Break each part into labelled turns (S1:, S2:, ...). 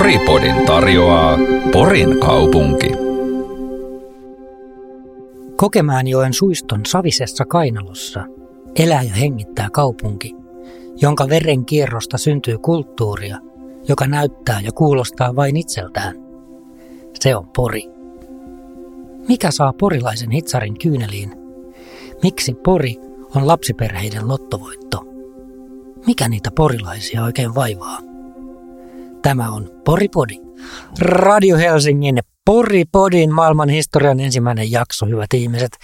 S1: Poripodin tarjoaa Porin kaupunki.
S2: Kokemäenjoen suiston savisessa kainalossa elää ja hengittää kaupunki, jonka verenkierrosta syntyy kulttuuria, joka näyttää ja kuulostaa vain itseltään. Se on Pori. Mikä saa porilaisen hitsarin kyyneliin? Miksi Pori on lapsiperheiden lottovoitto? Mikä niitä porilaisia oikein vaivaa? Tämä on Poripodi. Radio Helsingin Poripodin maailman historian ensimmäinen jakso, hyvät ihmiset.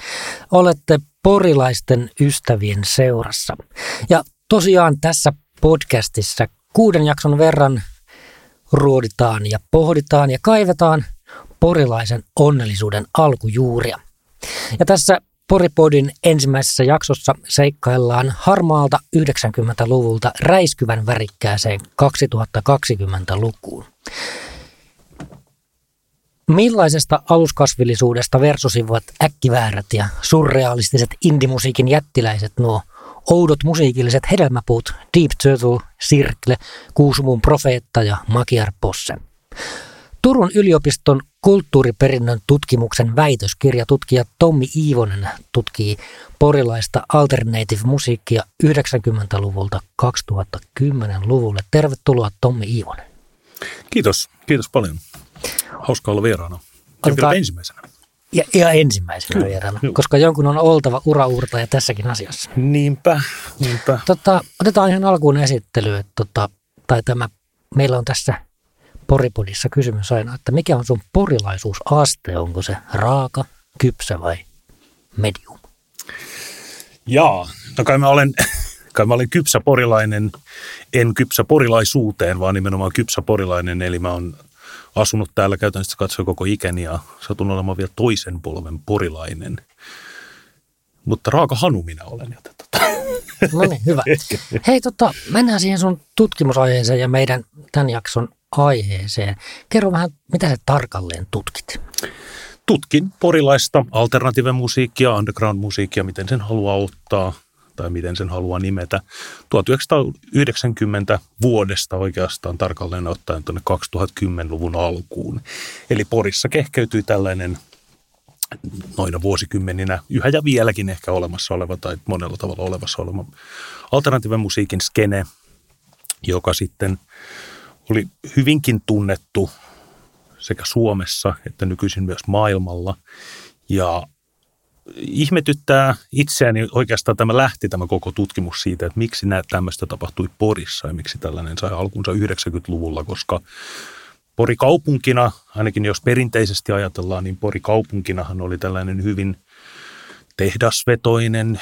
S2: Olette porilaisten ystävien seurassa. Ja tosiaan tässä podcastissa kuuden jakson verran ruoditaan ja pohditaan ja kaivetaan porilaisen onnellisuuden alkujuuria. Ja tässä Poripodin ensimmäisessä jaksossa seikkaillaan harmaalta 90-luvulta räiskyvän värikkääseen 2020-lukuun. Millaisesta aluskasvillisuudesta versusivat äkkiväärät ja surrealistiset indimusiikin jättiläiset nuo oudot musiikilliset hedelmäpuut Deep Turtle, Sirkle, Kuusumun profeetta ja Makiar Posse? Turun yliopiston kulttuuriperinnön tutkimuksen väitöskirjatutkija Tommi Iivonen tutkii porilaista alternative-musiikkia 90-luvulta 2010-luvulle. Tervetuloa Tommi Iivonen.
S3: Kiitos, kiitos paljon. Hauska olla vieraana. Ja Otetaan... ensimmäisenä.
S2: Ja, ja ensimmäisenä Kyllä, vieraana, joo. koska jonkun on oltava uraurtaja tässäkin asiassa.
S3: Niinpä, niinpä.
S2: Tota, otetaan ihan alkuun esittely, että tota, tai tämä, meillä on tässä Poripodissa kysymys aina, että mikä on sun porilaisuusaste? Onko se raaka, kypsä vai medium?
S3: Jaa, no kai mä olen, kai mä olen kypsä porilainen, en kypsä porilaisuuteen, vaan nimenomaan kypsä porilainen, eli mä oon asunut täällä käytännössä katsoa koko ikäni ja satun olemaan vielä toisen polven porilainen. Mutta raaka hanu minä olen. Joten tota.
S2: No niin, hyvä. Hei, tota, mennään siihen sun tutkimusaiheeseen ja meidän tämän jakson aiheeseen. Kerro vähän, mitä sä tarkalleen tutkit?
S3: Tutkin porilaista musiikkia, underground-musiikkia, miten sen haluaa ottaa tai miten sen haluaa nimetä. 1990 vuodesta oikeastaan tarkalleen ottaen tuonne 2010-luvun alkuun. Eli Porissa kehkeytyi tällainen noina vuosikymmeninä yhä ja vieläkin ehkä olemassa oleva tai monella tavalla olevassa oleva alternatiiven musiikin skene, joka sitten oli hyvinkin tunnettu sekä Suomessa että nykyisin myös maailmalla. Ja ihmetyttää itseäni oikeastaan tämä lähti tämä koko tutkimus siitä, että miksi näitä tämmöistä tapahtui Porissa ja miksi tällainen sai alkunsa 90-luvulla, koska Pori kaupunkina, ainakin jos perinteisesti ajatellaan, niin Pori kaupunkinahan oli tällainen hyvin tehdasvetoinen,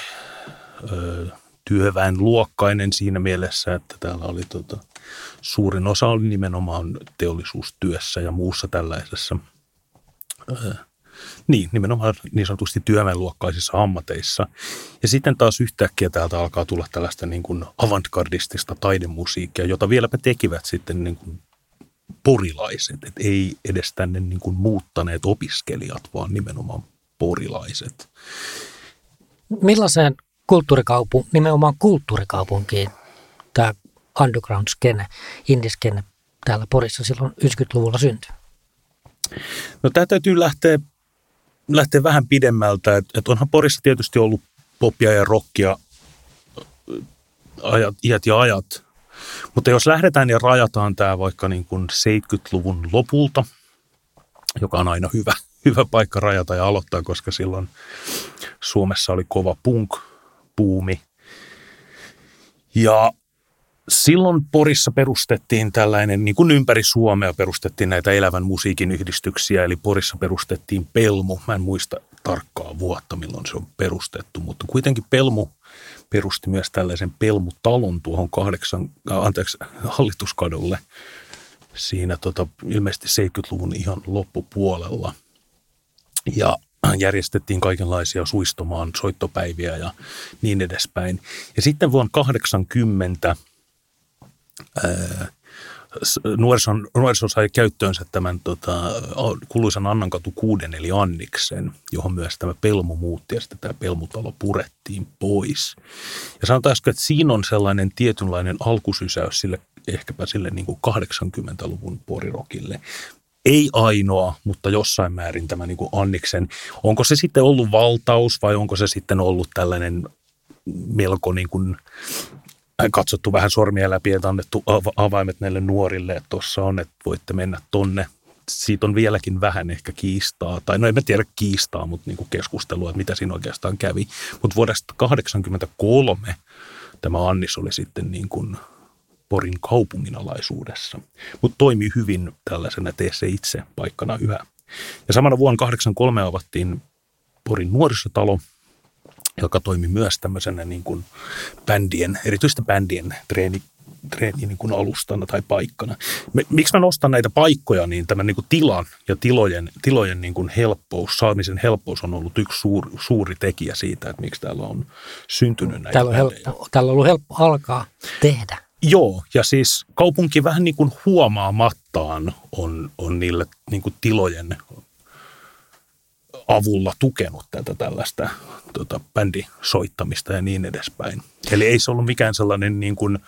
S3: työväen luokkainen siinä mielessä, että täällä oli tota, suurin osa oli nimenomaan teollisuustyössä ja muussa tällaisessa, niin, nimenomaan niin sanotusti työväenluokkaisissa ammateissa. Ja sitten taas yhtäkkiä täältä alkaa tulla tällaista niin kuin avantgardistista taidemusiikkia, jota vieläpä tekivät sitten niin kuin porilaiset, että ei edes tänne niin kuin muuttaneet opiskelijat, vaan nimenomaan porilaiset.
S2: Millaiseen kulttuurikaupunkiin, nimenomaan kulttuurikaupunkiin tämä underground-skene, indiskene täällä Porissa silloin 90-luvulla syntyi?
S3: No tämä täytyy lähteä, lähteä vähän pidemmältä, että et onhan Porissa tietysti ollut popia ja rockia ajat, iät ja ajat, mutta jos lähdetään ja rajataan tämä vaikka niin kuin 70-luvun lopulta, joka on aina hyvä, hyvä paikka rajata ja aloittaa, koska silloin Suomessa oli kova punk-puumi. Ja silloin Porissa perustettiin tällainen, niin kuin ympäri Suomea perustettiin näitä elävän musiikin yhdistyksiä, eli Porissa perustettiin Pelmu. Mä en muista tarkkaa vuotta, milloin se on perustettu, mutta kuitenkin Pelmu perusti myös tällaisen Pelmutalon tuohon kahdeksan, äh, anteeksi, hallituskadulle siinä tota, ilmeisesti 70-luvun ihan loppupuolella. Ja järjestettiin kaikenlaisia suistomaan soittopäiviä ja niin edespäin. Ja sitten vuonna 80 ää, nuorison, nuoriso sai käyttöönsä tämän tota, kuuluisan Annankatu 6 eli Anniksen, johon myös tämä Pelmu muutti ja sitten tämä Pelmutalo purettiin pois. Ja sanotaanko, että siinä on sellainen tietynlainen alkusysäys sille, ehkäpä sille niin kuin 80-luvun porirokille. Ei ainoa, mutta jossain määrin tämä niin kuin Anniksen. Onko se sitten ollut valtaus vai onko se sitten ollut tällainen melko niin kuin katsottu vähän sormia läpi, että annettu ava- avaimet näille nuorille, että tuossa on, että voitte mennä tonne. Siitä on vieläkin vähän ehkä kiistaa, tai no en mä tiedä kiistaa, mutta niin keskustelua, että mitä siinä oikeastaan kävi. Mutta vuodesta 1983 tämä Annis oli sitten niin kuin Porin kaupungin alaisuudessa, mutta toimii hyvin tällaisena tee se itse paikkana yhä. Ja samana vuonna 1983 avattiin Porin nuorisotalo, joka toimi myös tämmöisenä niin kuin bändien, erityisesti bändien treeni, treeni niin kuin alustana tai paikkana. Miksi mä nostan näitä paikkoja, niin tämän niin kuin tilan ja tilojen, tilojen niin kuin helppous, saamisen helppous on ollut yksi suuri, suuri tekijä siitä, että miksi täällä on syntynyt näitä
S2: Täällä on, helppo, täällä on ollut helppo alkaa tehdä.
S3: Joo, ja siis kaupunki vähän niin kuin huomaamattaan on, on niille niin kuin tilojen avulla tukenut tätä tällaista tota, bändisoittamista ja niin edespäin. Eli ei se ollut mikään sellainen niin kuin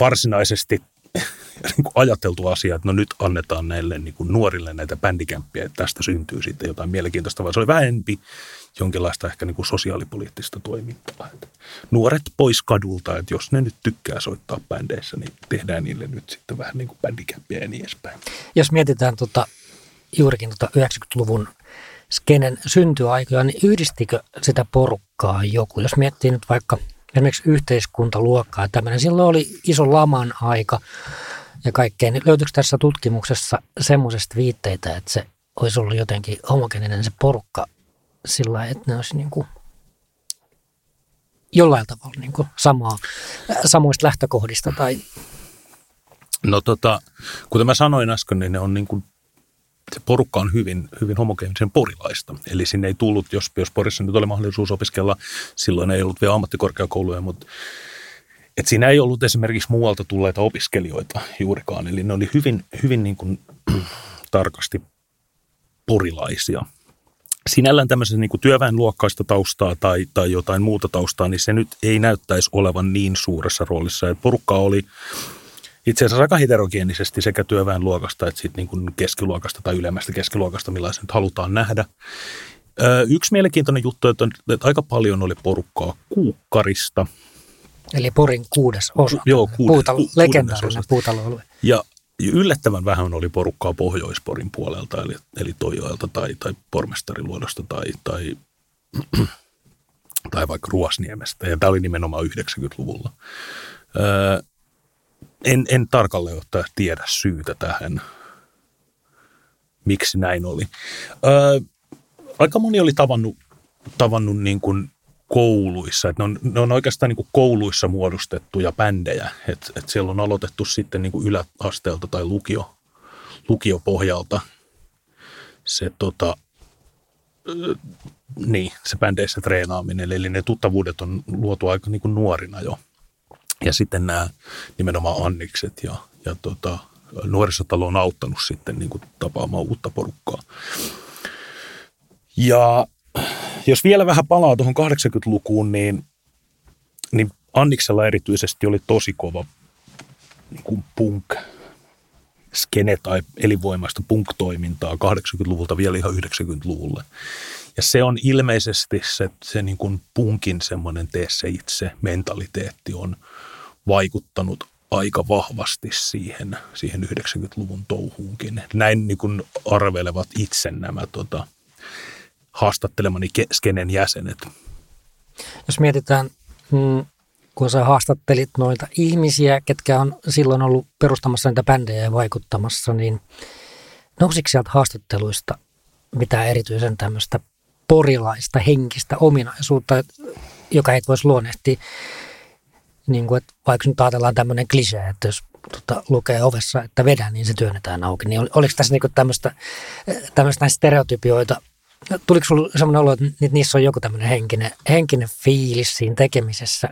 S3: varsinaisesti niin kuin ajateltu asia, että no nyt annetaan näille niin kuin nuorille näitä bändikämppiä, että tästä syntyy sitten jotain mielenkiintoista, vaan se oli vähempi jonkinlaista ehkä niin kuin sosiaalipoliittista toimintaa. Että nuoret pois kadulta, että jos ne nyt tykkää soittaa bändeissä, niin tehdään niille nyt sitten vähän niin kuin bändikämppiä ja niin edespäin.
S2: Jos mietitään tota, juurikin tota 90-luvun skenen syntyaikoja, niin yhdistikö sitä porukkaa joku? Jos miettii nyt vaikka esimerkiksi yhteiskuntaluokkaa tämmöinen, silloin oli iso laman aika ja kaikkea, niin löytyykö tässä tutkimuksessa semmoisesta viitteitä, että se olisi ollut jotenkin homogeninen se porukka sillä lailla, että ne olisi niin kuin jollain tavalla niin kuin samaa, samoista lähtökohdista tai
S3: No tota, kuten mä sanoin äsken, niin ne on niin kuin, se porukka on hyvin, hyvin homogeenisen porilaista. Eli sinne ei tullut, jos, jos Porissa nyt oli mahdollisuus opiskella, silloin ei ollut vielä ammattikorkeakouluja, mutta et siinä ei ollut esimerkiksi muualta tulleita opiskelijoita juurikaan. Eli ne oli hyvin, hyvin niin kuin, tarkasti porilaisia. Sinällään tämmöisen niin työväenluokkaista taustaa tai, tai jotain muuta taustaa, niin se nyt ei näyttäisi olevan niin suuressa roolissa. Et porukka oli itse asiassa aika heterogeenisesti sekä työväenluokasta että sitten niin kuin keskiluokasta tai ylemmästä keskiluokasta, millaisen nyt halutaan nähdä. Ö, yksi mielenkiintoinen juttu, että, että aika paljon oli porukkaa kuukkarista.
S2: Eli Porin kuudes osa.
S3: Joo, kuudes-
S2: Puutalo,
S3: ku-
S2: legendaarinen puutaloalue.
S3: Ja yllättävän vähän oli porukkaa Pohjoisporin puolelta, eli, eli Toijoelta tai, tai Pormestariluodosta tai, tai, tai vaikka Ruosniemestä. Ja tämä oli nimenomaan 90-luvulla. Öö, en, en tarkalleen ottaen tiedä syytä tähän, miksi näin oli. Öö, aika moni oli tavannut, tavannut niin kuin kouluissa. Että ne, on, ne on oikeastaan niin kuin kouluissa muodostettuja bändejä. Että et siellä on aloitettu sitten niin kuin yläasteelta tai lukio, lukiopohjalta se, tota, niin, se bändeissä treenaaminen. Eli ne tuttavuudet on luotu aika niin kuin nuorina jo. Ja sitten nämä nimenomaan Annikset ja, ja tota, nuorisotalo on auttanut sitten niin kuin tapaamaan uutta porukkaa. Ja jos vielä vähän palaa tuohon 80-lukuun, niin, niin Anniksella erityisesti oli tosi kova niin kuin punk skene tai elinvoimaista punk-toimintaa 80-luvulta vielä ihan 90-luvulle. Ja se on ilmeisesti se, se niin kuin punkin semmoinen tee se itse mentaliteetti on vaikuttanut aika vahvasti siihen, siihen 90-luvun touhuunkin. Näin niin kuin arvelevat itse nämä tota, haastattelemani ke- skenen jäsenet.
S2: Jos mietitään, mm, kun sä haastattelit noita ihmisiä, ketkä on silloin ollut perustamassa näitä bändejä ja vaikuttamassa, niin nousiko sieltä haastatteluista mitään erityisen tämmöistä porilaista henkistä ominaisuutta, joka ei voisi luonnehtia, niin kuin, että vaikka nyt ajatellaan tämmöinen klisee, että jos tota, lukee ovessa, että vedä, niin se työnnetään auki, niin ol- oliko tässä niin tämmöistä, tämmöistä näistä stereotypioita, tuliko sinulla semmoinen olo, että ni- niissä on joku tämmöinen henkinen, henkinen fiilis siinä tekemisessä?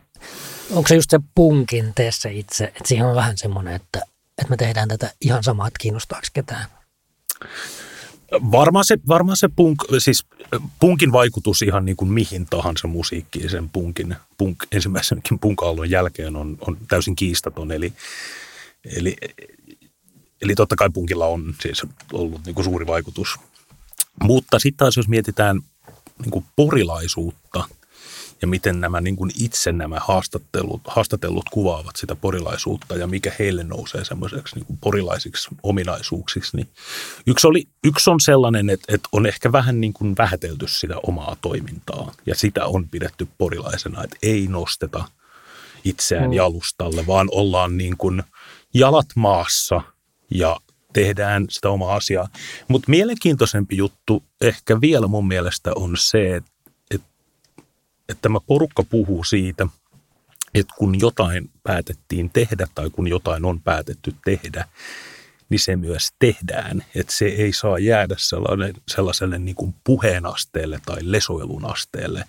S2: Onko se just se punkin tee se itse, että siihen on vähän semmoinen, että että me tehdään tätä ihan samaa, että kiinnostaako ketään?
S3: Varmaan se, varmaan se punk, siis punkin vaikutus ihan niin kuin mihin tahansa musiikkiin sen punkin, punk, ensimmäisenkin punk jälkeen on, on täysin kiistaton. Eli, eli, eli totta kai punkilla on siis ollut niin kuin suuri vaikutus. Mutta sitten taas jos mietitään niin kuin porilaisuutta – ja miten nämä niin kuin itse nämä haastattelut, haastatellut kuvaavat sitä porilaisuutta ja mikä heille nousee semmoiseksi niin kuin porilaisiksi ominaisuuksiksi. Niin yksi, oli, yksi on sellainen, että, että on ehkä vähän niin kuin vähätelty sitä omaa toimintaa ja sitä on pidetty porilaisena, että ei nosteta itseään mm. jalustalle, vaan ollaan niin kuin jalat maassa ja tehdään sitä omaa asiaa. Mutta mielenkiintoisempi juttu ehkä vielä mun mielestä on se, että että tämä porukka puhuu siitä, että kun jotain päätettiin tehdä tai kun jotain on päätetty tehdä, niin se myös tehdään. Että se ei saa jäädä sellainen, sellaiselle niin kuin puheen asteelle tai lesoilun asteelle,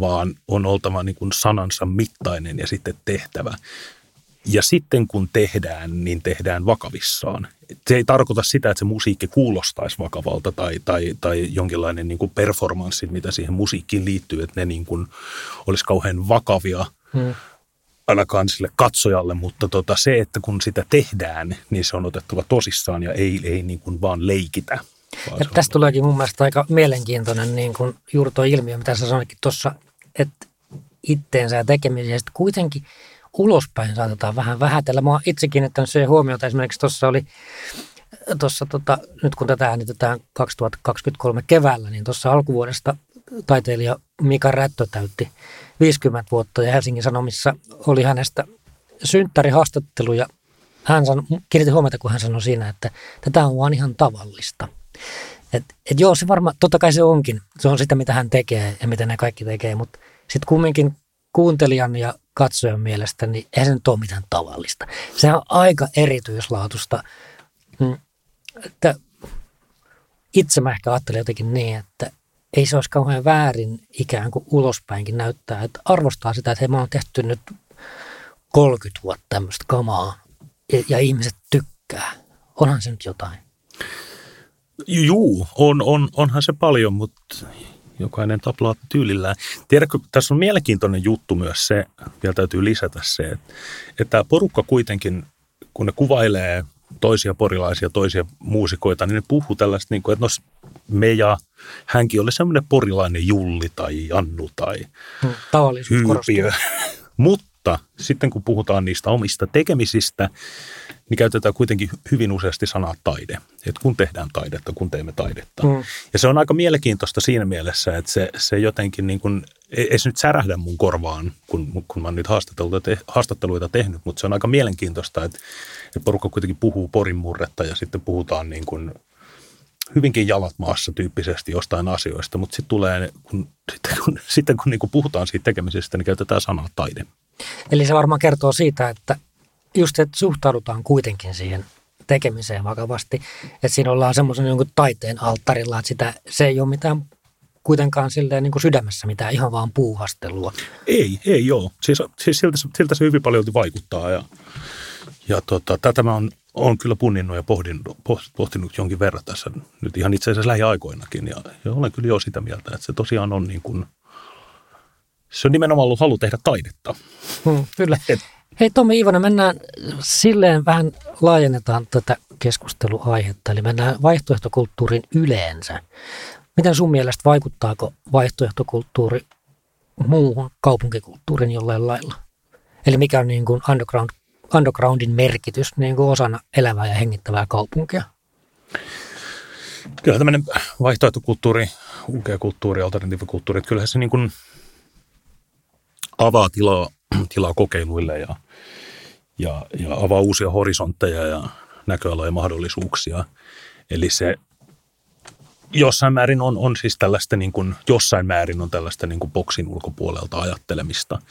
S3: vaan on oltava niin kuin sanansa mittainen ja sitten tehtävä. Ja sitten kun tehdään, niin tehdään vakavissaan. Se ei tarkoita sitä, että se musiikki kuulostaisi vakavalta tai, tai, tai jonkinlainen niin kuin performanssi, mitä siihen musiikkiin liittyy, että ne niin kuin olisi kauhean vakavia hmm. ainakaan sille katsojalle, mutta tota, se, että kun sitä tehdään, niin se on otettava tosissaan ja ei, ei niin kuin vaan leikitä.
S2: Ja tästä tuleekin mun mielestä aika mielenkiintoinen niin kuin juuri tuo ilmiö, mitä sä sanoitkin tuossa, että itteensä ja tekemisestä kuitenkin – ulospäin saatetaan vähän vähätellä. Mä oon itse kiinnittänyt siihen huomiota. Esimerkiksi tuossa oli, tuossa tota, nyt kun tätä äänitetään 2023 keväällä, niin tuossa alkuvuodesta taiteilija Mika Rättö täytti 50 vuotta ja Helsingin Sanomissa oli hänestä synttärihaastattelu ja hän sano, kiinnitti huomiota, kun hän sanoi siinä, että tätä on vaan ihan tavallista. Et, et joo, se varmaan, totta kai se onkin. Se on sitä, mitä hän tekee ja mitä ne kaikki tekee, mutta sitten kumminkin kuuntelijan ja katsojan mielestä, niin eihän se nyt ole mitään tavallista. Se on aika erityislaatusta. Mm, itse mä ehkä ajattelen jotenkin niin, että ei se olisi kauhean väärin ikään kuin ulospäinkin näyttää, että arvostaa sitä, että hei mä oon tehty nyt 30 vuotta tämmöistä kamaa ja, ja ihmiset tykkää. Onhan se nyt jotain.
S3: Juu, on, on, onhan se paljon, mutta jokainen taplaa tyylillään. Tiedätkö, tässä on mielenkiintoinen juttu myös se, vielä täytyy lisätä se, että, että tämä porukka kuitenkin, kun ne kuvailee toisia porilaisia, toisia muusikoita, niin ne puhuu tällaista, niin kuin, että no me ja hänkin oli semmoinen porilainen Julli tai Jannu tai
S2: hmm, Hyypiö.
S3: Mutta mutta sitten kun puhutaan niistä omista tekemisistä, niin käytetään kuitenkin hyvin useasti sanaa taide. Että kun tehdään taidetta, kun teemme taidetta. Mm. Ja se on aika mielenkiintoista siinä mielessä, että se, se jotenkin niin kuin, ei se nyt särähdä mun korvaan, kun, kun mä oon nyt haastatteluita, te, haastatteluita tehnyt, mutta se on aika mielenkiintoista, että, että porukka kuitenkin puhuu porin murretta ja sitten puhutaan niin kuin hyvinkin jalat maassa tyyppisesti jostain asioista, mutta sitten tulee, kun, sitten kun, sitten kun niin kuin puhutaan siitä tekemisestä, niin käytetään sanaa taide.
S2: Eli se varmaan kertoo siitä, että just että suhtaudutaan kuitenkin siihen tekemiseen vakavasti, että siinä ollaan semmoisen jonkun taiteen alttarilla, että sitä, se ei ole mitään kuitenkaan silleen niin kuin sydämessä mitään ihan vaan puuhastelua.
S3: Ei, ei joo. Siis, siis siltä, siltä se hyvin paljon vaikuttaa ja, ja tota, tätä mä oon, oon kyllä punninnut ja pohdinut, pohtinut jonkin verran tässä nyt ihan itse asiassa lähiaikoinakin ja, ja olen kyllä jo sitä mieltä, että se tosiaan on niin kuin – se on nimenomaan ollut halu tehdä taidetta.
S2: Hmm, kyllä. Et, Hei Tomi Ivonen, mennään silleen vähän laajennetaan tätä keskusteluaihetta, eli mennään vaihtoehtokulttuurin yleensä. Miten sun mielestä vaikuttaako vaihtoehtokulttuuri muuhun kaupunkikulttuurin jollain lailla? Eli mikä on niin kuin underground, undergroundin merkitys niin kuin osana elävää ja hengittävää kaupunkia?
S3: Kyllä tämmöinen vaihtoehtokulttuuri, kulttuuri, alternatiivikulttuuri, että kyllähän se niin kuin – avaa tilaa, tilaa kokeiluille ja, ja, ja avaa uusia horisontteja ja näköaloja ja mahdollisuuksia. Eli se jossain määrin on, on siis tällaista, niin kuin, jossain määrin on tällaista niin kuin boksin ulkopuolelta ajattelemista.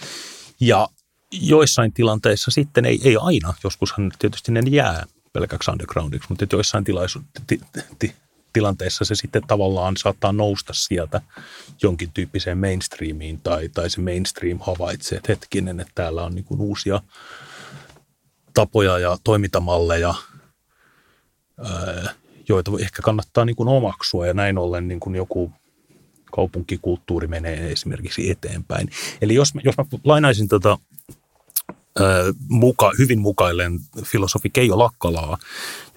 S3: Ja joissain tilanteissa sitten, ei, ei aina, joskushan tietysti ne jää pelkäksi undergroundiksi, mutta joissain tilaisu, ti, ti, tilanteessa se sitten tavallaan saattaa nousta sieltä jonkin tyyppiseen mainstreamiin tai, tai se mainstream havaitsee, että hetkinen, että täällä on niin kuin uusia tapoja ja toimintamalleja, joita ehkä kannattaa niin kuin omaksua ja näin ollen niin kuin joku kaupunkikulttuuri menee esimerkiksi eteenpäin. Eli jos, jos mä lainaisin tätä muka, hyvin mukaillen filosofi Keijo Lakkalaa,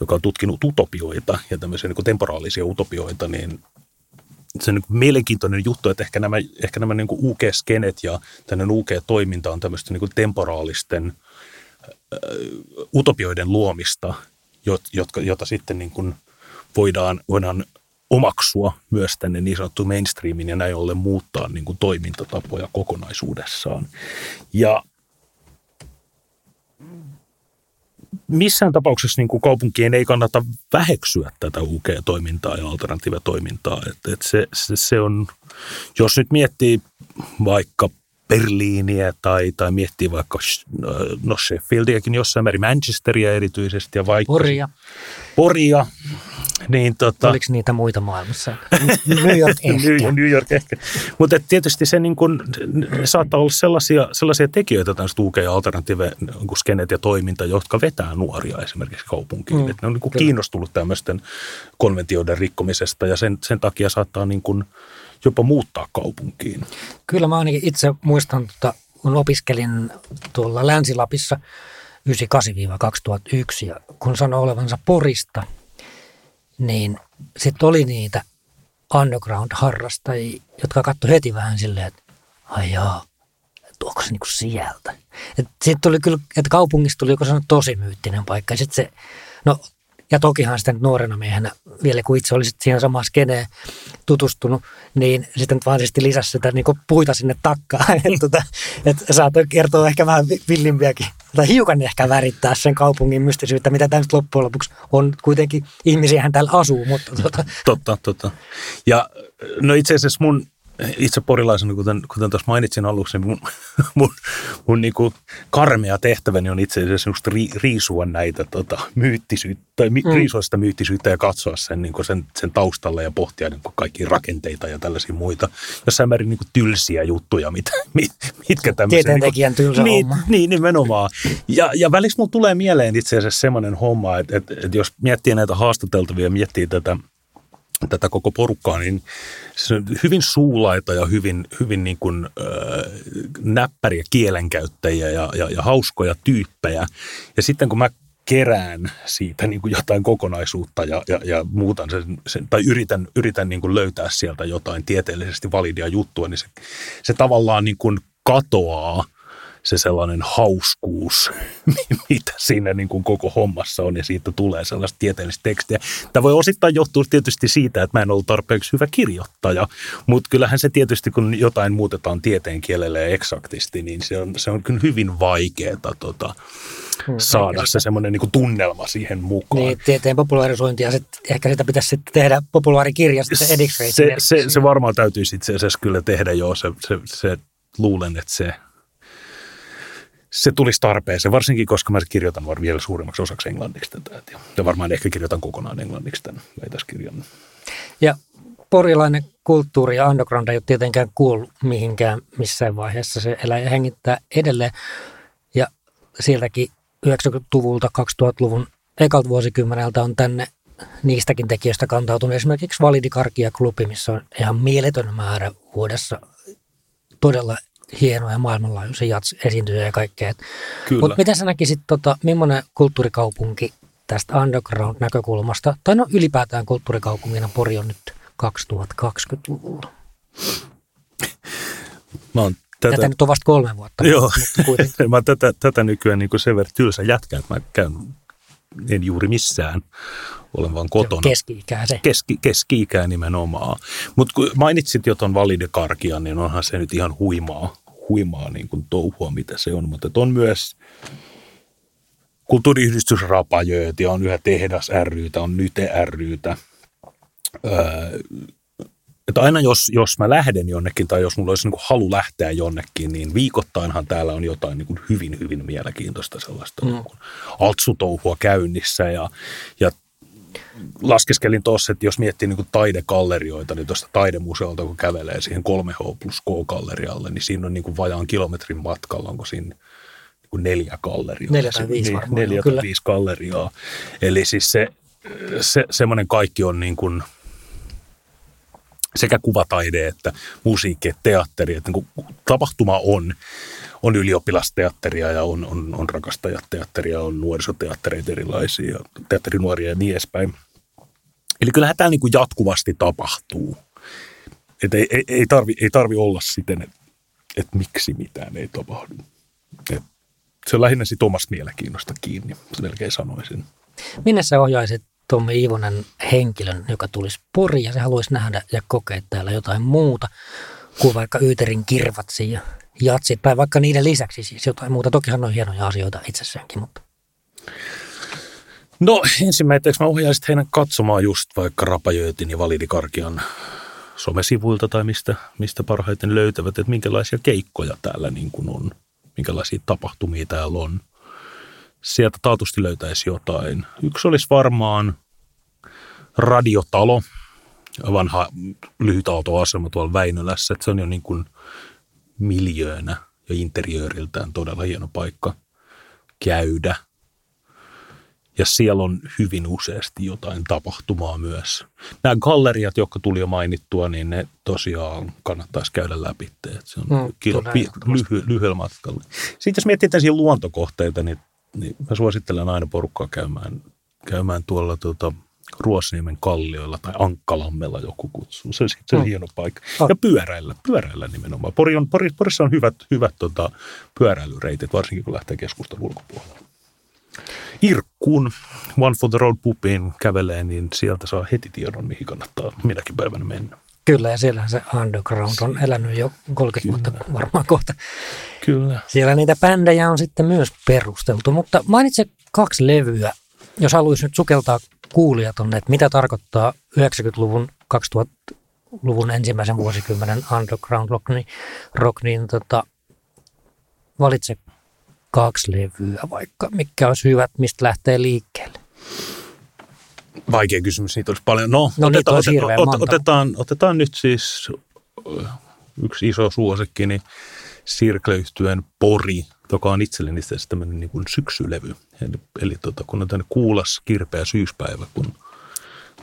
S3: joka on tutkinut utopioita ja tämmöisiä niin temporaalisia utopioita, niin se on niin mielenkiintoinen juttu, että ehkä nämä, ehkä nämä niin UG-skenet ja tämmöinen UG-toiminta on tämmöistä niin temporaalisten utopioiden luomista, jotka, jota sitten niin kuin voidaan, voidaan omaksua myös tänne niin sanottu mainstreamin ja näin ollen muuttaa niin kuin toimintatapoja kokonaisuudessaan. Ja missään tapauksessa niin kuin kaupunkien ei kannata väheksyä tätä UG-toimintaa ja alternatiivitoimintaa. Et, et se, se, se on, jos nyt miettii vaikka Berliiniä tai, tai miettii vaikka no Sheffieldiäkin jossain määrin, Manchesteria erityisesti ja vaikka
S2: Poria.
S3: Poria, niin tota,
S2: Oliko niitä muita maailmassa? New York ehkä.
S3: New York ehkä. Mutta tietysti se niin kun, saattaa olla sellaisia, sellaisia tekijöitä, tämmöiset UK- ja alternative niin skenet ja toiminta, jotka vetää nuoria esimerkiksi kaupunkiin. Mm, ne on niin kiinnostunut tämmöisten konventioiden rikkomisesta ja sen, sen takia saattaa niin kun jopa muuttaa kaupunkiin.
S2: Kyllä mä ainakin itse muistan, että kun opiskelin tuolla Länsi-Lapissa 98-2001 ja kun sanoi olevansa Porista – niin sitten oli niitä underground-harrastajia, jotka katsoi heti vähän silleen, että ai jaa, onko se niinku sieltä. Sitten tuli kyllä, että kaupungista tuli joku tosi myyttinen paikka. Ja sitten se, no ja tokihan sitten nuorena miehenä, vielä kun itse olisit siihen samaan skeneen tutustunut, niin sitten vaan sitten lisäsi sitä niin puita sinne takkaan. että tota, et saattoi kertoa ehkä vähän villimpiäkin, tai hiukan ehkä värittää sen kaupungin mystisyyttä, mitä tämä loppujen lopuksi on. Kuitenkin ihmisiähän täällä asuu, mutta... Tota.
S3: Totta, totta. Ja no itse asiassa mun itse porilaisena, kuten, kuten tuossa mainitsin aluksi, niin mun, mun, mun niin kuin karmea tehtäväni on itse asiassa just ri, riisua näitä tota, myyttisyyttä, tai mi, mm. riisua sitä myyttisyyttä ja katsoa sen, niin kuin sen, sen taustalle ja pohtia niin kaikkia rakenteita ja tällaisia muita, jossain määrin niin kuin tylsiä juttuja, mit, mit, mitkä tämmöisiä...
S2: Tieteentekijän
S3: niin
S2: tylsä
S3: niin,
S2: homma.
S3: Niin, nimenomaan. Ja, ja välissä mulla tulee mieleen itse asiassa semmoinen homma, että, että, että jos miettii näitä haastateltavia, miettii tätä tätä koko porukkaa, niin se on hyvin suulaita ja hyvin, hyvin niin kuin, äh, näppäriä kielenkäyttäjiä ja, ja, ja hauskoja tyyppejä. Ja sitten kun mä kerään siitä niin kuin jotain kokonaisuutta ja, ja, ja muutan sen, sen, tai yritän, yritän niin kuin löytää sieltä jotain tieteellisesti validia juttua, niin se, se tavallaan niin kuin katoaa – se sellainen hauskuus, mitä siinä niin kuin koko hommassa on, ja siitä tulee sellaista tieteellistä tekstiä. Tämä voi osittain johtua tietysti siitä, että mä en ollut tarpeeksi hyvä kirjoittaja, mutta kyllähän se tietysti, kun jotain muutetaan tieteen kielelle ja eksaktisti, niin se on, se on kyllä hyvin vaikeaa tota, hmm, saada se semmoinen niin tunnelma siihen mukaan.
S2: Niin, tieteen popularisointia, sit, ehkä sitä pitäisi sitten tehdä populaarikirjasta se
S3: se, se, se varmaan täytyisi itse asiassa kyllä tehdä, joo, se, se, se luulen, että se se tulisi tarpeeseen, varsinkin koska mä kirjoitan vielä suurimmaksi osaksi englanniksi tätä. Ja varmaan ehkä kirjoitan kokonaan englanniksi tämän väitöskirjan.
S2: Ja porilainen kulttuuri ja underground ei ole tietenkään kuullut mihinkään missään vaiheessa. Se elää ja hengittää edelleen. Ja sieltäkin 90-luvulta, 2000-luvun ekalta vuosikymmeneltä on tänne niistäkin tekijöistä kantautunut esimerkiksi Validikarkia klubi, missä on ihan mieletön määrä vuodessa todella hienoja maailmanlaajuisia jats esiintyjä ja kaikkea. Mutta miten sä näkisit, tota, millainen kulttuurikaupunki tästä underground-näkökulmasta, tai no ylipäätään kulttuurikaupungina Pori on nyt 2020-luvulla?
S3: Mä oon tätä,
S2: tätä nyt on vasta kolme vuotta.
S3: Joo, mutta mä tätä, tätä nykyään niin sen verran tylsä jätkä, että mä käyn en juuri missään, olen vaan kotona.
S2: Keski-ikää se.
S3: Keski, keski-ikää nimenomaan. Mutta kun mainitsit jo tuon validekarkian, niin onhan se nyt ihan huimaa, huimaa niin kuin touhua, mitä se on. Mutta on myös kulttuuriyhdistys Rapajööt ja on yhä Tehdas rytä, on Nyte rytä. Öö, että aina jos, jos mä lähden jonnekin tai jos mulla olisi niin halu lähteä jonnekin, niin viikoittainhan täällä on jotain niin hyvin, hyvin mielenkiintoista sellaista mm. niin altsutouhua käynnissä ja, ja laskeskelin tuossa, että jos miettii niin taidekallerioita, niin tuosta taidemuseolta kun kävelee siihen 3H plus K-gallerialle, niin siinä on niin kuin vajaan kilometrin matkalla, onko siinä kuin neljä galleriaa.
S2: Neljä tai viisi
S3: niin,
S2: varmaan,
S3: Neljä tai viisi galleriaa. Eli siis se, se semmoinen kaikki on niin kuin sekä kuvataide että musiikki että teatteri. Että niin tapahtuma on, on ylioppilasteatteria ja on, on, on rakastajateatteria, on nuorisoteattereita erilaisia, teatterinuoria ja niin edespäin. Eli kyllähän tämä niin kuin jatkuvasti tapahtuu. Et ei, ei, ei, tarvi, ei tarvi olla siten, että et miksi mitään ei tapahdu. Et se on lähinnä sit omasta mielenkiinnosta kiinni, melkein sanoisin.
S2: Minne sä ohjaisit Tommi Iivonen henkilön, joka tulisi Poriin ja se haluaisi nähdä ja kokea täällä jotain muuta kuin vaikka Yyterin kirvatsi ja jatsit, tai vaikka niiden lisäksi siis jotain muuta. Tokihan on hienoja asioita itsessäänkin, mutta
S3: No ensimmäiseksi mä ohjaisin heidän katsomaan just vaikka Rapajöötin ja Validikarkian somesivuilta tai mistä, mistä parhaiten löytävät, että minkälaisia keikkoja täällä niin kuin on, minkälaisia tapahtumia täällä on. Sieltä taatusti löytäisi jotain. Yksi olisi varmaan radiotalo, vanha lyhytautoasema tuolla Väinölässä, että se on jo niin kuin miljöönä ja interiööriltään todella hieno paikka käydä. Ja siellä on hyvin useasti jotain tapahtumaa myös. Nämä galleriat, jotka tuli jo mainittua, niin ne tosiaan kannattaisi käydä läpi. Se on
S2: Mm,
S3: kilo, pi, lyhy, lyhyellä matkalla. Sitten jos miettii tällaisia luontokohteita, niin, niin mä suosittelen aina porukkaa käymään, käymään tuolla tuota, Ruosniemen kallioilla tai Ankkalammella joku kutsuu. Se, se on
S2: Mm.
S3: hieno paikka.
S2: Oh.
S3: Ja pyöräillä, pyöräillä nimenomaan. Pori on, Pori, Porissa on hyvät, hyvät tota, pyöräilyreitit, varsinkin kun lähtee keskustan ulkopuolella. Irkkuun One for the Road pubiin kävelee, niin sieltä saa heti tiedon, mihin kannattaa minäkin päivänä mennä.
S2: Kyllä ja siellähän se underground on elänyt jo 30 vuotta varmaan kohta.
S3: Kyllä.
S2: Siellä niitä bändejä on sitten myös perusteltu, mutta mainitse kaksi levyä, jos haluaisi nyt sukeltaa kuulijat tonne, että mitä tarkoittaa 90-luvun, 2000-luvun ensimmäisen vuosikymmenen underground rock, niin, rock, niin tota, valitse kaksi levyä vaikka, mikä olisi hyvät, mistä lähtee liikkeelle.
S3: Vaikea kysymys, niitä olisi paljon. No,
S2: No, niitä
S3: otetaan,
S2: olisi hirveän monta.
S3: otetaan, otetaan nyt siis yksi iso suosikki, niin sirkle Pori, joka on itselleni tämmöinen niin kuin syksylevy. Eli, eli tota, kun on tämmöinen kuulas, kirpeä syyspäivä, kun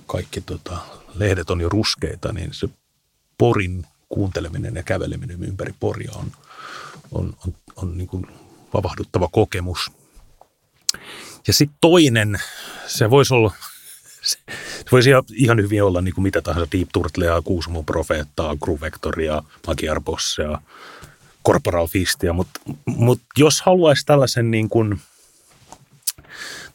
S3: kaikki tota, lehdet on jo ruskeita, niin se Porin kuunteleminen ja käveleminen ympäri Poria on, on, on, on niin kuin vavahduttava kokemus. Ja sitten toinen, se voisi olla, se, voisi ihan- hyvin olla niin kuin mitä tahansa Deep Turtlea, Kuusumun Profeettaa, Gruvectoria, Magyar Bossea, Corporal Fistia, mutta mut jos haluaisi tällaisen niin kuin,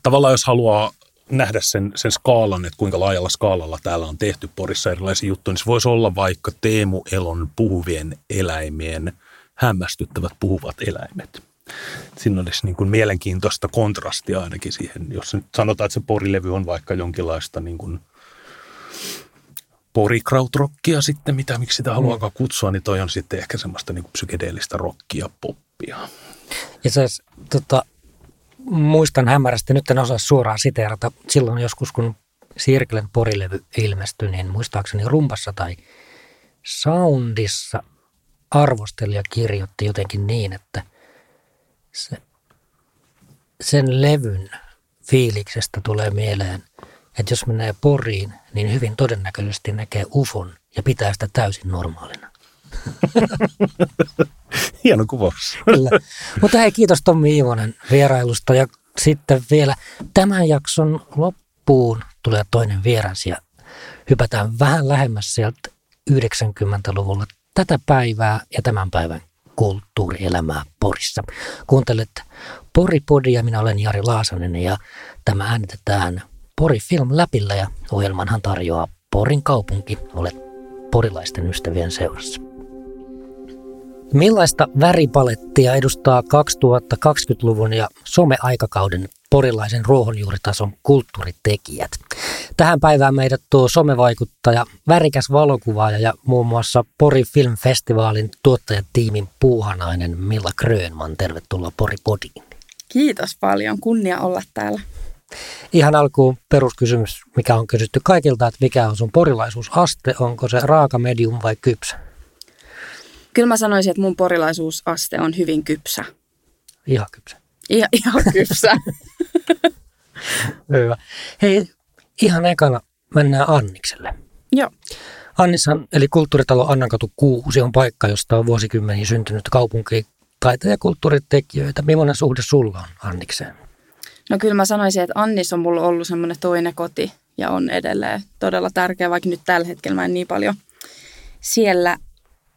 S3: tavallaan jos haluaa nähdä sen, sen skaalan, että kuinka laajalla skaalalla täällä on tehty Porissa erilaisia juttuja, niin se voisi olla vaikka Teemu Elon puhuvien eläimien hämmästyttävät puhuvat eläimet. Siinä olisi niin kuin mielenkiintoista kontrastia ainakin siihen, jos nyt sanotaan, että se porilevy on vaikka jonkinlaista niin kuin porikrautrockia sitten, mitä miksi sitä haluaakaan kutsua, niin toi on sitten ehkä semmoista niin kuin psykedeellistä rockia, poppia.
S2: Ja se, tota, muistan hämärästi, nyt en osaa suoraan siteerata, silloin joskus kun Sirklen porilevy ilmestyi, niin muistaakseni rumpassa tai soundissa arvostelija kirjoitti jotenkin niin, että se, sen levyn fiiliksestä tulee mieleen, että jos menee poriin, niin hyvin todennäköisesti näkee ufon ja pitää sitä täysin normaalina.
S3: Hieno kuvaus.
S2: Kyllä. Mutta hei, kiitos Tommi Iivonen vierailusta ja sitten vielä tämän jakson loppuun tulee toinen vieras ja hypätään vähän lähemmäs sieltä 90-luvulla tätä päivää ja tämän päivän kulttuurielämää Porissa. Kuuntelet Poripodia, minä olen Jari Laasanen ja tämä äänitetään Pori Film Läpillä ja ohjelmanhan tarjoaa Porin kaupunki. Olet porilaisten ystävien seurassa. Millaista väripalettia edustaa 2020-luvun ja someaikakauden porilaisen ruohonjuuritason kulttuuritekijät? Tähän päivään meidät tuo somevaikuttaja, värikäs valokuvaaja ja muun muassa Pori Film Festivaalin tuottajatiimin puuhanainen Milla Grönman. Tervetuloa Pori Podiin.
S4: Kiitos paljon, kunnia olla täällä.
S2: Ihan alkuun peruskysymys, mikä on kysytty kaikilta, että mikä on sun porilaisuusaste, onko se raaka, medium vai kypsä?
S4: Kyllä mä sanoisin, että mun porilaisuusaste on hyvin kypsä.
S2: Ihan kypsä.
S4: Ihan, ihan kypsä.
S2: Hyvä. Hei, ihan ekana mennään Annikselle.
S4: Joo.
S2: Annissan, eli kulttuuritalo Annankatu 6 on paikka, josta on vuosikymmeniä syntynyt kaupunki taiteen ja kulttuuritekijöitä. Millainen suhde sulla on Annikseen?
S4: No kyllä mä sanoisin, että Annis on mulla ollut semmoinen toinen koti ja on edelleen todella tärkeä, vaikka nyt tällä hetkellä mä en niin paljon siellä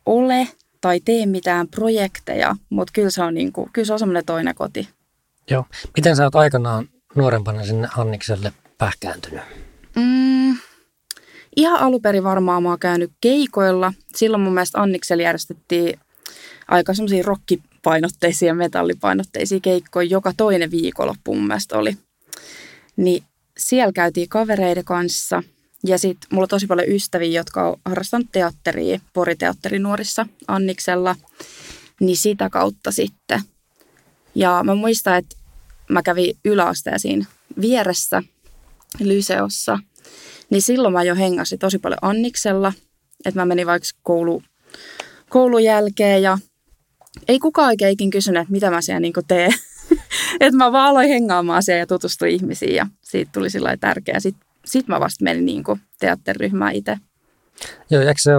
S4: ole tai tee mitään projekteja, mutta kyllä se on, niin kuin, kyllä se on semmoinen toinen koti.
S2: Joo. Miten sä oot aikanaan nuorempana sinne Annikselle pähkääntynyt?
S4: Mm, ihan aluperi varmaan mä oon käynyt keikoilla. Silloin mun mielestä Anniksella järjestettiin aika semmoisia rokkipainotteisia ja metallipainotteisia keikkoja. Joka toinen viikonloppu mun mielestä oli. Niin siellä käytiin kavereiden kanssa. Ja sitten mulla on tosi paljon ystäviä, jotka on harrastanut teatteria, Poriteatterin nuorissa Anniksella. Niin sitä kautta sitten. Ja mä muistan, että mä kävin yläasteisiin vieressä Lyseossa. Niin silloin mä jo hengasin tosi paljon Anniksella. Että mä menin vaikka koulu, koulun jälkeen ja ei kukaan oikein kysynyt, että mitä mä siellä niin teen. että mä vaan aloin hengaamaan siellä ja tutustuin ihmisiin ja siitä tuli sillä tärkeää. Sitten sit mä vasta menin niin teatteriryhmään itse.
S2: Joo, eikö se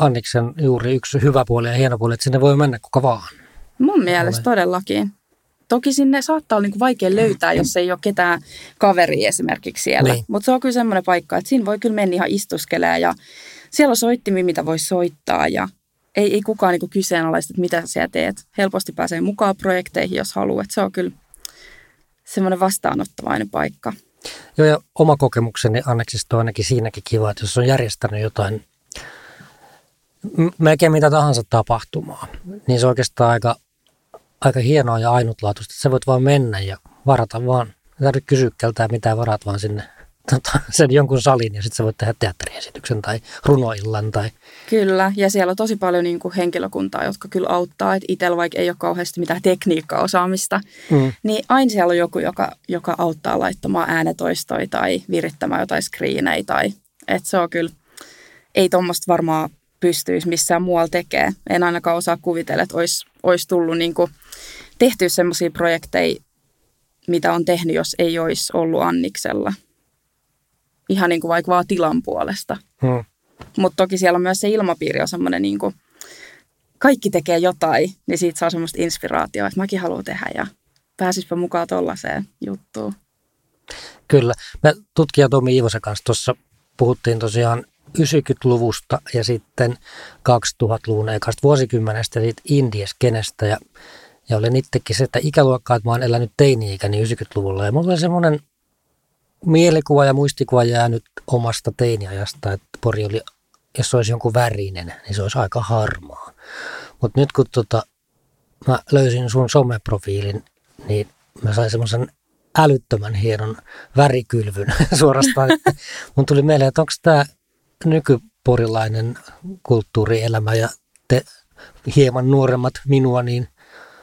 S2: Anniksen juuri yksi hyvä puoli ja hieno puoli, että sinne voi mennä kuka vaan?
S4: Mun mielestä todellakin. Toki sinne saattaa olla niin vaikea löytää, jos ei ole ketään kaveria esimerkiksi siellä.
S2: Niin.
S4: Mutta se on kyllä semmoinen paikka, että siinä voi kyllä mennä ihan istuskelemaan ja siellä on soittimia, mitä voi soittaa ja ei, ei kukaan niin kyseenalaista, että mitä sä teet. Helposti pääsee mukaan projekteihin, jos haluaa. Se on kyllä semmoinen vastaanottavainen paikka.
S2: Joo, ja oma kokemukseni Anneksista on ainakin siinäkin kiva, että jos on järjestänyt jotain melkein mitä tahansa tapahtumaa, niin se on oikeastaan aika, aika hienoa ja ainutlaatuista, sä voit vaan mennä ja varata vaan. Ei tarvitse kysyä keltään mitään, varat vaan sinne tota, sen jonkun salin ja sitten sä voit tehdä teatteriesityksen tai runoillan tai
S4: Kyllä, ja siellä on tosi paljon niin kuin henkilökuntaa, jotka kyllä auttaa, että itsellä vaikka ei ole kauheasti mitään tekniikkaosaamista,
S2: Mm.
S4: niin aina siellä on joku, joka, joka auttaa laittamaan äänetoistoja tai virittämään jotain screenejä, tai että se on kyllä, ei tuommoista varmaan pystyisi missään muualla tekemään. En ainakaan osaa kuvitella, että olisi, olisi tullut niin kuin tehty semmoisia projekteja, mitä on tehnyt, jos ei olisi ollut Anniksella. Ihan niin kuin vaikka vaan tilan puolesta.
S2: Mm.
S4: Mutta toki siellä on myös se ilmapiiri on semmoinen niin kuin, kaikki tekee jotain, niin siitä saa semmoista inspiraatiota, että mäkin haluan tehdä ja pääsispä mukaan tollaiseen juttuun.
S2: Kyllä. Me tutkija Tomi Iivosen kanssa tuossa puhuttiin tosiaan 90-luvusta ja sitten 2000-luvun ekasta vuosikymmenestä siitä indieskenestä ja, ja olen itsekin se, että ikäluokkaa, että mä oon elänyt teini-ikäni 90-luvulla ja mulla oli semmoinen mielikuva ja muistikuva jäänyt omasta teiniajasta, että Pori oli, jos se olisi jonkun värinen, niin se olisi aika harmaa. Mutta nyt kun tota, mä löysin sun someprofiilin, niin mä sain semmoisen älyttömän hienon värikylvyn suorastaan. Että mun tuli mieleen, että onko tämä nykyporilainen kulttuurielämä ja te hieman nuoremmat minua, niin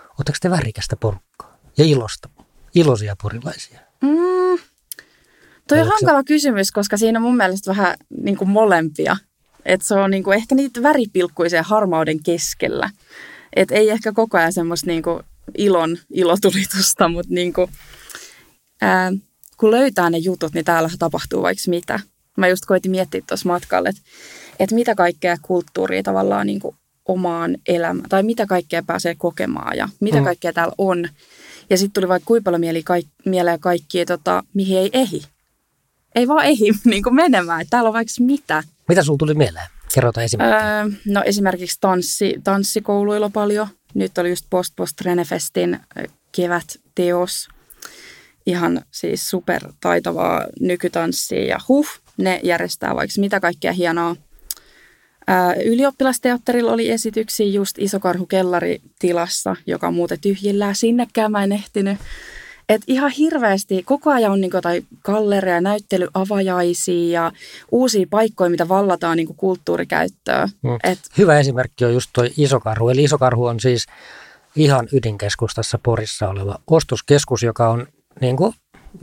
S2: oletteko te värikästä porukkaa ja ilosta, iloisia porilaisia?
S4: Mm. Toi on
S2: Oliko se-
S4: hankala kysymys, koska siinä on mun mielestä vähän niin kuin molempia. Että se on niin kuin ehkä niitä väripilkkuisia harmauden keskellä. Et ei ehkä koko ajan semmoista niin kuin ilon ilotulitusta, mutta niin kuin, ää, kun löytää ne jutut, niin täällä tapahtuu vaikka mitä. Mä just koitin miettiä tuossa matkalla, että, että mitä kaikkea kulttuuria tavallaan niin kuin omaan elämään, tai mitä kaikkea pääsee kokemaan ja mitä
S2: Mm.
S4: mm. kaikkea täällä on. Ja sitten tuli vaikka kuinka paljon mieli, kaik, mieleen kaikkia, tota, mihin ei ehi. Ei vaan ehi niin kuin menemään. että Täällä on vaikka mitä.
S2: Mitä sulla tuli mieleen? Kerrotaan esimerkiksi.
S4: Öö, no esimerkiksi tanssi, tanssikouluilla paljon. Nyt oli just Post Post Renefestin kevätteos. Ihan siis super taitavaa nykytanssia ja huh, ne järjestää vaikka mitä kaikkea hienoa. Öö, ylioppilasteatterilla oli esityksiä just Isokarhu kellaritilassa, joka on muuten tyhjillään. Sinnekään mä en ehtinyt. Et ihan hirveästi, koko ajan on niinku jotain gallereja, näyttelyavajaisia ja uusia paikkoja, mitä vallataan niinku kulttuurikäyttöön.
S2: Mm.
S4: Et,
S2: Hyvä esimerkki on just toi Isokarhu. Eli Isokarhu on siis ihan ydinkeskustassa Porissa oleva ostoskeskus, joka on niin kuin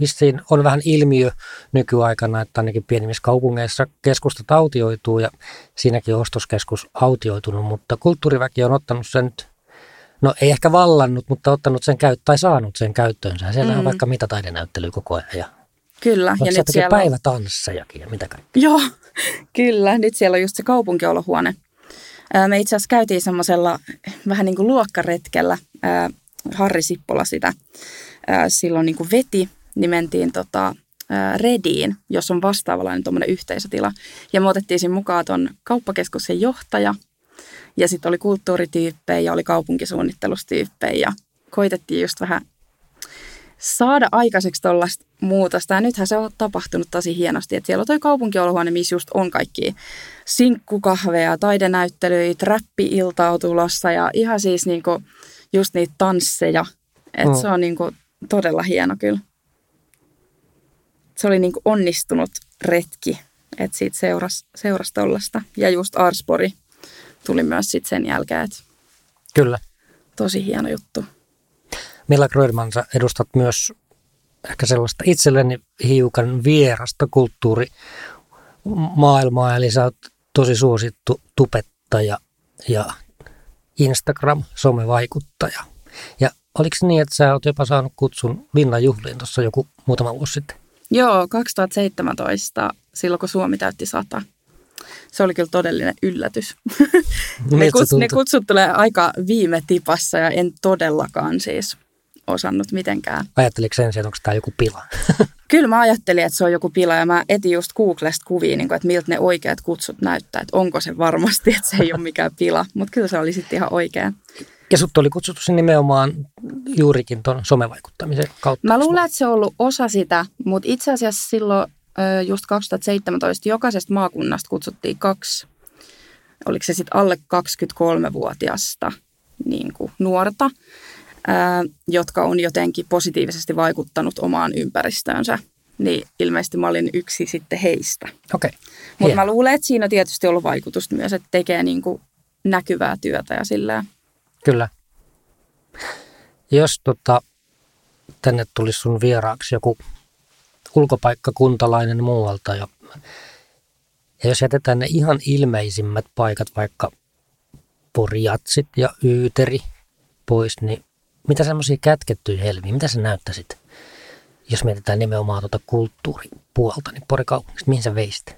S2: vissiin on vähän ilmiö nykyaikana, että ainakin pienimmissä kaupungeissa keskustat autioituu ja siinäkin on ostoskeskus autioitunut, mutta kulttuuriväki on ottanut sen nyt no ei ehkä vallannut, mutta ottanut sen käyt- tai saanut sen käyttöönsä. Siellä mm. on vaikka mitä taidenäyttelyä koko ajan ja
S4: Kyllä.
S2: ja
S4: ja
S2: nyt
S4: siellä
S2: päivätanssejakin ja mitä kaikkea.
S4: Joo, kyllä. Nyt siellä on just se kaupunkiolohuone. Me itse asiassa käytiin semmoisella vähän niin kuin luokkaretkellä. Harri Sippola sitä silloin niin kuin veti, niin mentiin tota, Rediin, jos on vastaavanlainen tuommoinen yhteisötila. Ja me otettiin siinä mukaan ton kauppakeskuksen johtaja, ja sitten oli kulttuurityyppejä ja oli kaupunkisuunnittelustyyppejä. Ja koitettiin just vähän saada aikaiseksi tuollaista muutosta. Ja nythän se on tapahtunut tosi hienosti, että siellä on toi kaupunkiolohuone, missä just on kaikki sinkkukahveja, taidenäyttelyitä, räppi-iltaa tulossa ja ihan siis niinku just niitä tansseja. Että
S2: Mm.
S4: se on niinku todella hieno kyllä. Se oli niinku onnistunut retki, että siitä seurasi seuras tollasta. Ja just Arspori tuli myös sit sen jälkeen, että
S2: Kyllä.
S4: tosi hieno juttu.
S2: Milla Grödman, sä edustat myös ehkä sellaista itselleni hiukan vierasta kulttuurimaailmaa, eli sä oot tosi suosittu tubettaja ja Instagram-somevaikuttaja. Ja oliko niin, että sä oot jopa saanut kutsun Vinnan juhliin tuossa joku muutama vuosi sitten?
S4: Joo, 2017, silloin kun Suomi täytti sata. Se oli kyllä todellinen yllätys. ne, kuts, ne kutsut tulee aika viime tipassa ja en todellakaan siis osannut mitenkään.
S2: Ajatteliko sen sijaan, onko tämä joku pila?
S4: Kyllä mä ajattelin, että se on joku pila ja mä etin just Googlesta kuvia, niin kuin, että miltä ne oikeat kutsut näyttää, että onko se varmasti, että se ei ole mikään pila. Mutta kyllä se oli sitten ihan oikein.
S2: Ja sut oli kutsuttu sinne nimenomaan juurikin tuon somevaikuttamisen kautta.
S4: Mä luulen, että se on ollut osa sitä, mutta itse asiassa silloin just 2017 jokaisesta maakunnasta kutsuttiin kaksi, oliko se sitten alle 23-vuotiasta niin kuin nuorta, jotka on jotenkin positiivisesti vaikuttanut omaan ympäristöönsä. Niin ilmeisesti mä olin yksi sitten heistä.
S2: Okei.
S4: Mutta mä luulen, että siinä on tietysti ollut vaikutusta myös, että tekee niin kuin näkyvää työtä ja silleen.
S2: Kyllä. Jos tota, tänne tulisi sun vieraaksi joku ulkopaikkakuntalainen muualta ja, ja jos jätetään ne ihan ilmeisimmät paikat, vaikka Porjatsit ja Yyteri pois, niin mitä semmoisia kätkettyjä helmiä, mitä sä näyttäisit, jos mietitään nimenomaan tuota kulttuuripuolta, niin Porikaupungista, mihin sä veisit?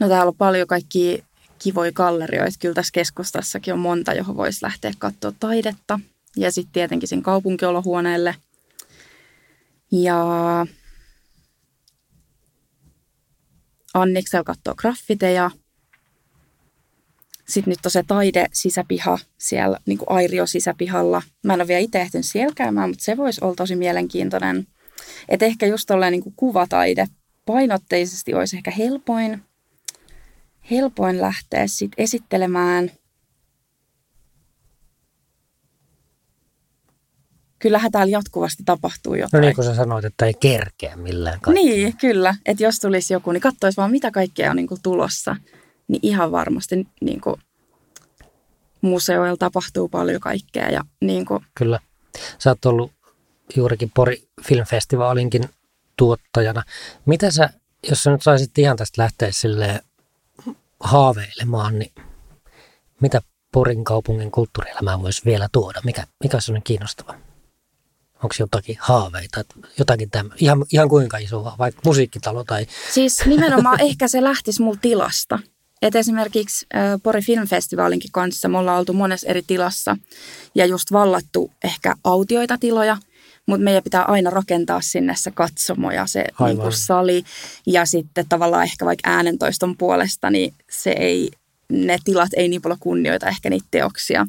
S4: No täällä on paljon kaikkia kivoja gallerioita. Kyllä tässä keskustassakin on monta, johon voisi lähteä katsoa taidetta. Ja sitten tietenkin sen kaupunkiolohuoneelle. Ja Anniksella katsoo graffiteja. Sitten nyt on se taide sisäpiha siellä niin kuin Airio sisäpihalla. Mä en ole vielä itse ehtinyt siellä käymään, mutta se voisi olla tosi mielenkiintoinen. Että ehkä just tolleen niin kuvataide painotteisesti olisi ehkä helpoin, helpoin lähteä sit esittelemään. Kyllähän täällä jatkuvasti tapahtuu
S2: No
S4: jotain.
S2: niin kuin sä sanoit, että ei kerkeä millään kaikkea.
S4: Niin, kyllä. Että jos tulisi joku, niin katsoisi vaan mitä kaikkea on niin kuin tulossa. Niin ihan varmasti niin kuin museoilla tapahtuu paljon kaikkea. Ja niin kuin,
S2: Kyllä. Sä oot ollut juurikin Pori Filmfestivaalinkin tuottajana. Mitä sä, jos sä nyt saisit ihan tästä lähteä sille haaveilemaan, niin mitä Porin kaupungin kulttuurielämään voisi vielä tuoda? Mikä, mikä on sellainen kiinnostava? Onko jotakin haaveita, jotakin tämmöistä, ihan, ihan kuinka isoa, vaikka musiikkitalo tai
S4: Siis nimenomaan ehkä se lähtisi mulla tilasta. Et esimerkiksi äh, Pori Filmfestivaalinkin kanssa me ollaan oltu monessa eri tilassa ja just vallattu ehkä autioita tiloja, mutta meidän pitää aina rakentaa sinne se katsomo ja se
S2: Aivan.
S4: niin kuin sali. Ja sitten tavallaan ehkä vaikka äänentoiston puolesta, niin se ei, ne tilat ei niin paljon kunnioita ehkä niitä teoksia,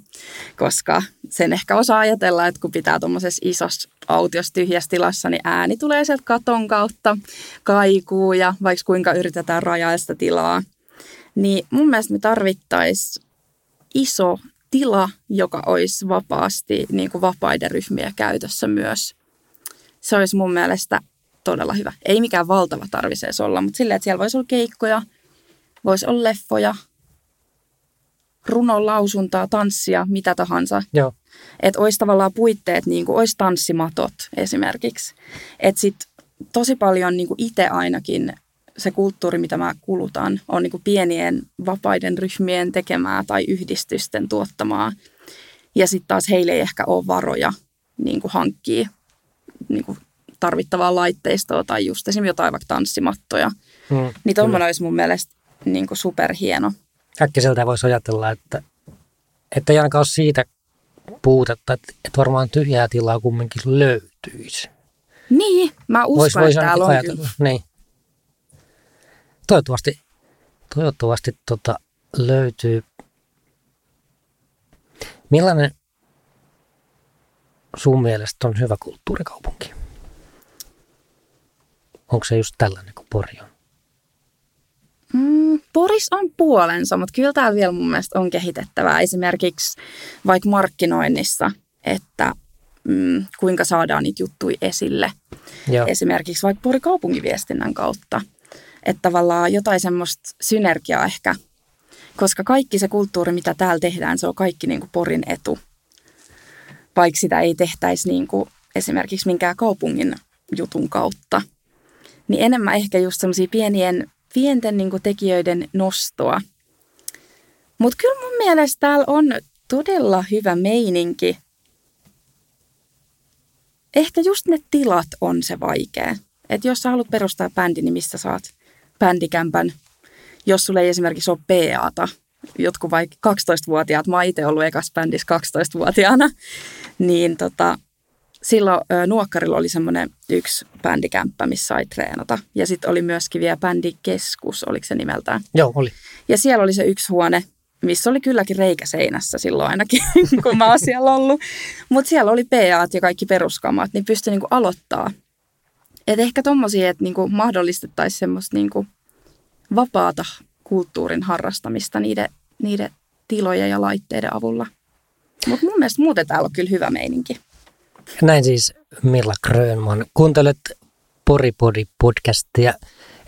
S4: koska sen ehkä osaa ajatella, että kun pitää tuommoisessa isossa autiossa tyhjässä tilassa, niin ääni tulee sieltä katon kautta, kaikuu ja vaikka kuinka yritetään rajaa sitä tilaa. Niin mun mielestä me tarvittaisiin iso tila, joka olisi vapaasti niin kuin vapaiden ryhmien käytössä myös. Se olisi mun mielestä todella hyvä. Ei mikään valtava tarvitse edes olla, mutta silleen, että siellä voisi olla keikkoja, voisi olla leffoja, runolausuntaa, tanssia, mitä tahansa.
S2: joo,
S4: Että olisi tavallaan puitteet, niin kuin olisi tanssimatot esimerkiksi. Että sitten tosi paljon niin kuin itse ainakin se kulttuuri, mitä mä kulutan, on niin kuin pienien vapaiden ryhmien tekemää tai yhdistysten tuottamaa. Ja sitten taas heille ei ehkä ole varoja niin kuin hankkia niin kuin tarvittavaa laitteistoa tai just esimerkiksi jotain vaikka tanssimattoja.
S2: Mm,
S4: Niin tuommoinen olisi mun mielestä niin kuin superhieno.
S2: Äkkiseltä voisi ajatella, että, että ei ainakaan ole siitä puutetta, että, että varmaan tyhjää tilaa kumminkin löytyisi.
S4: Niin, mä uskon,
S2: Vois, vois
S4: että täällä on kyllä.
S2: Niin. Toivottavasti, toivottavasti tota löytyy. Millainen sun mielestä on hyvä kulttuurikaupunki? Onko se just tällainen kuin Pori on?
S4: Mm, Poris on puolensa, mutta kyllä täällä vielä mun mielestä on kehitettävää. Esimerkiksi vaikka markkinoinnissa, että mm, kuinka saadaan niitä juttuja esille.
S2: Joo.
S4: Esimerkiksi vaikka Pori kaupunkiviestinnän kautta. Että tavallaan jotain semmoista synergiaa ehkä, koska kaikki se kulttuuri, mitä täällä tehdään, se on kaikki niin kuin Porin etu. Vaikka sitä ei tehtäisi niin kuin esimerkiksi minkään kaupungin jutun kautta. Niin enemmän ehkä just semmoisia pienien, pienten niin kuin tekijöiden nostoa. Mutta kyllä mun mielestä täällä on todella hyvä meininki. Ehkä just ne tilat on se vaikea. Että jos sä haluat perustaa bändi, niin mistä saat bändikämpän, jos sulla ei esimerkiksi ole PAta, jotkut vaikka 12-vuotiaat, mä itse ollut ekas bändissä 12-vuotiaana, niin tota, silloin ö, Nuokkarilla oli semmoinen yksi bändikämppä, missä sai treenata. Ja sitten oli myöskin vielä bändikeskus, oliko se nimeltään.
S2: Joo, oli.
S4: Ja siellä oli se yksi huone, missä oli kylläkin reikä seinässä silloin ainakin, kun mä oon siellä ollut. Mutta siellä oli PAt ja kaikki peruskamat, niin pystyi niinku aloittaa. Et ehkä tommosia, että niinku mahdollistettaisiin semmoista niinku vapaata kulttuurin harrastamista niiden, niiden tilojen ja laitteiden avulla. Mutta mun mielestä muuten täällä on kyllä hyvä meininki.
S2: Näin siis Milla Grönman. Kuuntelet Poripodi podcastia.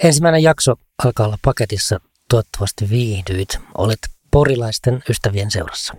S2: Ensimmäinen jakso alkaa olla paketissa. Toivottavasti viihdyit. Olet porilaisten ystävien seurassa.